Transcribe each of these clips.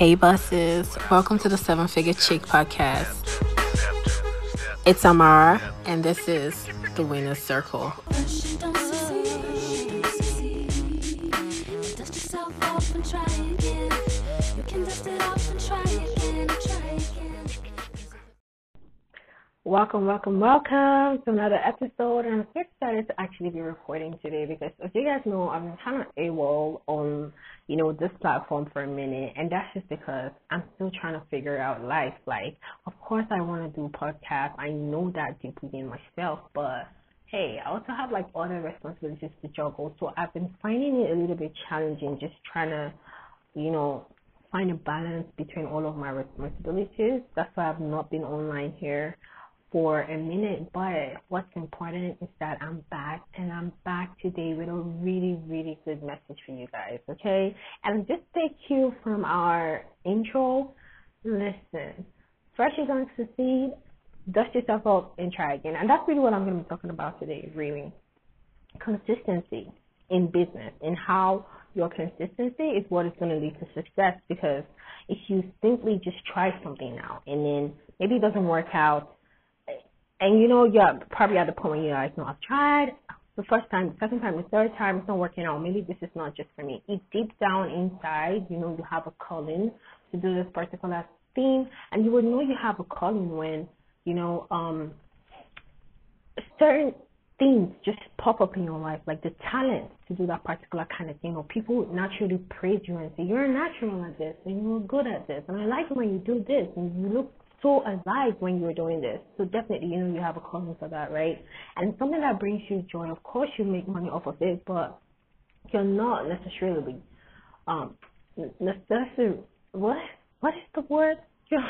Hey, buses. Welcome to the Seven Figure Chick podcast. It's Amara, and this is the Winner's Circle. Welcome, welcome, welcome to another episode. And I'm so excited to actually be recording today because, as you guys know, been kind of AWOL on, you know, this platform for a minute. And that's just because I'm still trying to figure out life. Like, of course, I want to do podcasts. I know that deeply in myself, but hey, I also have like other responsibilities to juggle. So I've been finding it a little bit challenging just trying to, you know, find a balance between all of my responsibilities. That's why I've not been online here for a minute, but what's important is that I'm back and I'm back today with a really, really good message for you guys, okay? And just take cue from our intro. Listen, first you're going to succeed, dust yourself off and try again. And that's really what I'm going to be talking about today, really. Consistency in business and how your consistency is what is going to lead to success because if you simply just try something out and then maybe it doesn't work out and you know, you're probably at the point where you're like, no, I've tried the first time, the second time, the third time, it's not working out. Maybe this is not just for me. It deep down inside, you know, you have a calling to do this particular thing, and you would know you have a calling when, you know, um, certain things just pop up in your life, like the talent to do that particular kind of thing, or people naturally praise you and say, You're natural at this, and you're good at this, and I like when you do this, and you look so alive when you're doing this. So definitely, you know, you have a calling for that, right? And something that brings you joy, of course, you make money off of it, but you're not necessarily, um, necessarily, what? What is the word? You're,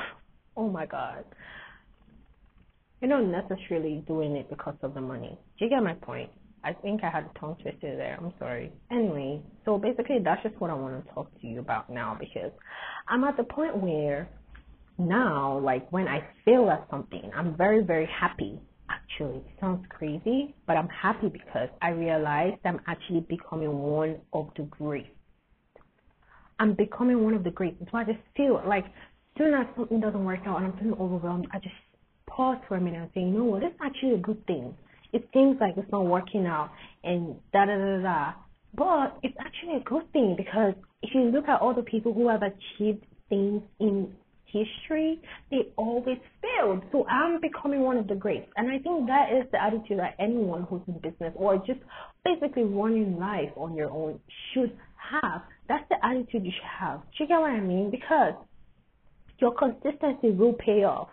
oh my God. You're not necessarily doing it because of the money. Do you get my point? I think I had a tongue twister there. I'm sorry. Anyway, so basically, that's just what I want to talk to you about now because I'm at the point where now, like when I fail at something, I'm very, very happy. Actually, it sounds crazy, but I'm happy because I realized I'm actually becoming one of the great. I'm becoming one of the greats. So I just feel like soon as something doesn't work out and I'm feeling overwhelmed, I just pause for a minute and say, you know what, it's actually a good thing. It seems like it's not working out and da da da da. But it's actually a good thing because if you look at all the people who have achieved things in history, they always failed. So I'm becoming one of the greats. And I think that is the attitude that anyone who's in business or just basically running life on your own should have. That's the attitude you should have. Do you get what I mean? Because your consistency will pay off,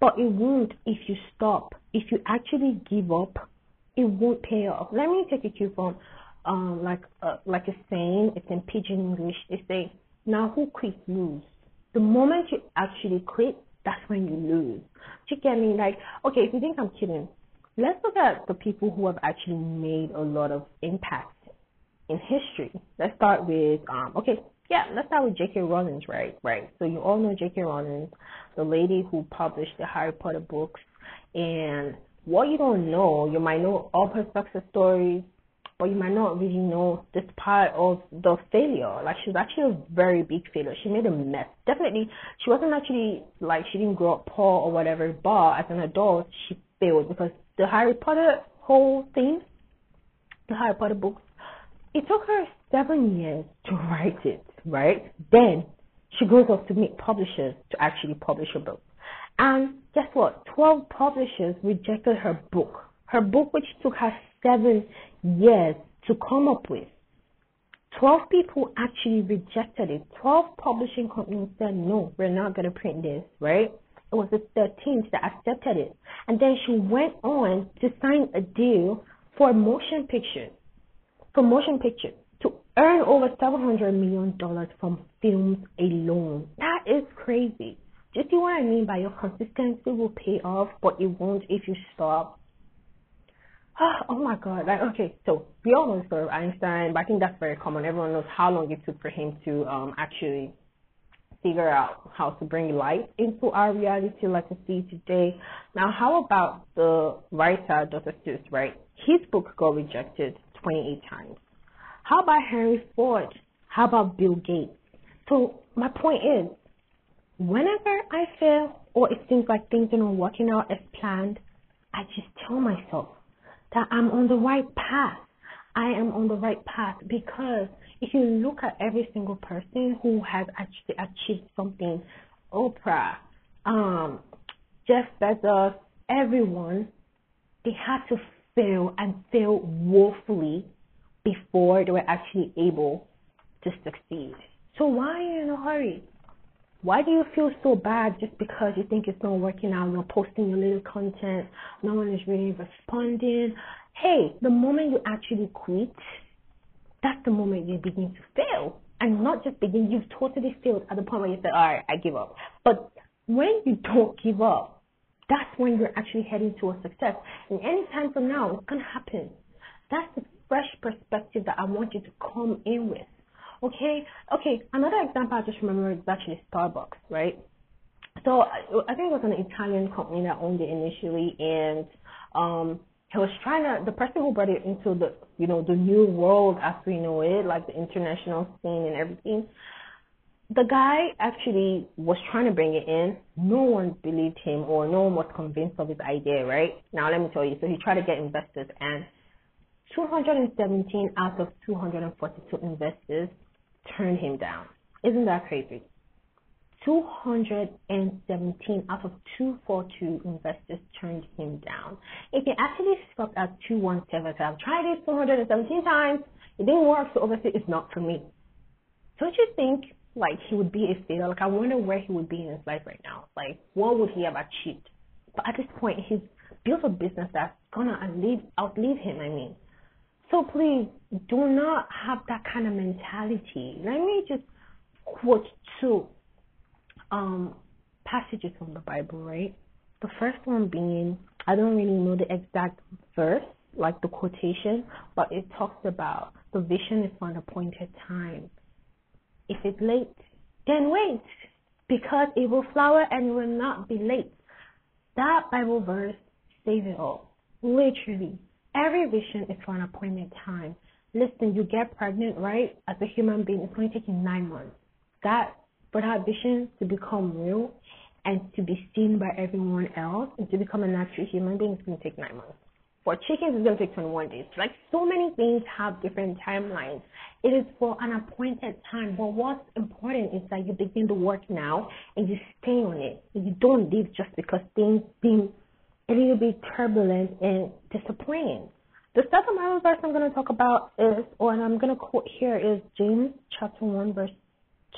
but it won't if you stop. If you actually give up, it won't pay off. Let me take a cue from um, like uh, like a saying. It's in pidgin English. They say, "Now who quits lose." The moment you actually quit, that's when you lose. Do you get me? Like, okay, if you think I'm kidding, let's look at the people who have actually made a lot of impact in history. Let's start with, um, okay, yeah, let's start with J.K. Rowling, right? Right. So you all know J.K. Rowling, the lady who published the Harry Potter books. And what you don't know, you might know all her success stories, but you might not really know this part of the failure. Like she was actually a very big failure. She made a mess. Definitely, she wasn't actually like she didn't grow up poor or whatever. But as an adult, she failed because the Harry Potter whole thing, the Harry Potter books, it took her seven years to write it. Right then, she goes off to meet publishers to actually publish her book. And guess what? Twelve publishers rejected her book. Her book, which took her seven years to come up with. 12 people actually rejected it. 12 publishing companies said, no, we're not going to print this, right? It was the 13th that accepted it. And then she went on to sign a deal for motion pictures, for motion pictures, to earn over $700 million from films alone. That is crazy. Do you see what I mean by your consistency will pay off, but it won't if you stop oh my god like okay so we all know the story of einstein but i think that's very common. Everyone knows how long it took for him to um actually figure out how to bring light into our reality like we see today. Now how about the writer dr seuss right? His book got rejected 28 times. How about henry ford? How about bill gates? So my point is, whenever I fail or it seems like things are not working out as planned, I just tell myself that I'm on the right path. I am on the right path because if you look at every single person who has actually achieved something, Oprah, um, Jeff Bezos, everyone, they had to fail and fail woefully before they were actually able to succeed. So why are you in a hurry? Why do you feel so bad just because you think it's not working out? You're posting your little content, no one is really responding. Hey, the moment you actually quit, that's the moment you begin to fail. And not just begin, you've totally failed at the point where you say, all right, I give up. But when you don't give up, that's when you're actually heading towards success. And any time from now, it's going to happen. That's the fresh perspective that I want you to come in with. Okay? Okay, another example I just remember is actually Starbucks, right? So I think it was an Italian company that owned it initially, and um, he was trying to the person who brought it into the you know the new world as we know it, like the international scene and everything. The guy actually was trying to bring it in. No one believed him, or no one was convinced of his idea. Right now, let me tell you. So he tried to get investors, and 217 out of 242 investors turned him down. Isn't that crazy? 217 out of 242 investors turned him down. If he actually stopped at 217, I've tried it 217 times, it didn't work, so obviously it's not for me. Don't you think like he would be a failure? Like I wonder where he would be in his life right now. Like what would he have achieved? But at this point, he's built a business that's gonna outlive, outlive him. I mean, so please do not have that kind of mentality. Let me just quote two um, passages from the Bible, right? The first one being, I don't really know the exact verse, like the quotation, but it talks about the vision is for an appointed time. If it's late, then wait, because it will flower and it will not be late. That Bible verse says it all. Literally, every vision is for an appointed time. Listen, you get pregnant, right? As a human being, it's take you nine months. That for that vision to become real and to be seen by everyone else and to become a natural human being, it's going to take nine months. For chickens, it's going to take 21 days. Like so many things have different timelines. It is for an appointed time. But what's important is that you begin to work now and you stay on it. You don't leave just because things seem a little bit turbulent and disappointing. The second Bible verse I'm going to talk about is, or and I'm going to quote here is James chapter 1 verse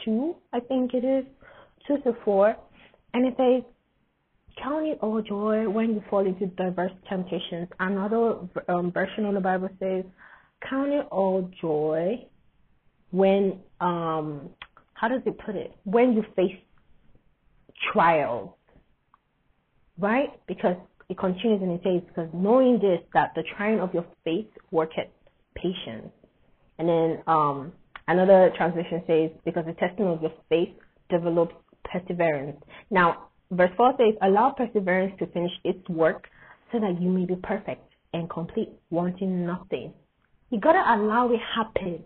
2, I think it is, 2 to 4. And it says, Count it all joy when you fall into diverse temptations. Another um, version of the Bible says, Count it all joy when, um, how does it put it? When you face trials, right? Because it continues and it says, because knowing this, that the trying of your faith worketh patience. And then um, Another translation says, because the testing of your faith develops perseverance. Now, verse 4 says, allow perseverance to finish its work so that you may be perfect and complete, wanting nothing. You gotta allow it happen.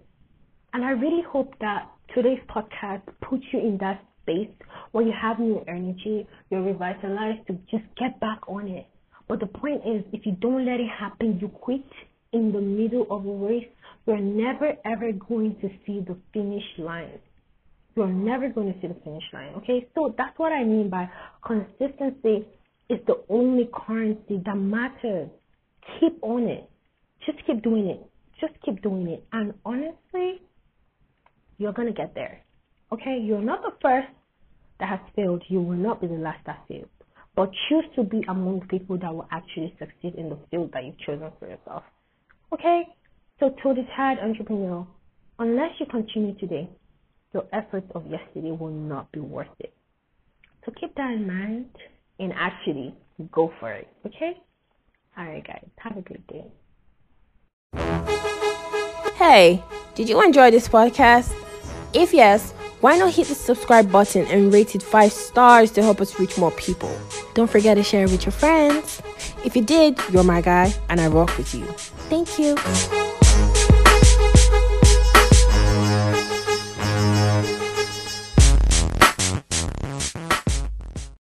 And I really hope that today's podcast puts you in that space where you have new energy, you're revitalized to just get back on it. But the point is, if you don't let it happen, you quit in the middle of a race you're never ever going to see the finish line. You're never going to see the finish line. Okay, so that's what I mean by consistency is the only currency that matters. Keep on it. Just keep doing it. Just keep doing it. And honestly, you're going to get there. Okay, you're not the first that has failed. You will not be the last that failed. But choose to be among people that will actually succeed in the field that you've chosen for yourself. Okay? So to the tired entrepreneur, unless you continue today, your efforts of yesterday will not be worth it. So keep that in mind and actually go for it. Okay? Alright guys, have a great day. Hey, did you enjoy this podcast? If yes, why not hit the subscribe button and rate it 5 stars to help us reach more people? Don't forget to share it with your friends. If you did, you're my guy and I rock with you. Thank you.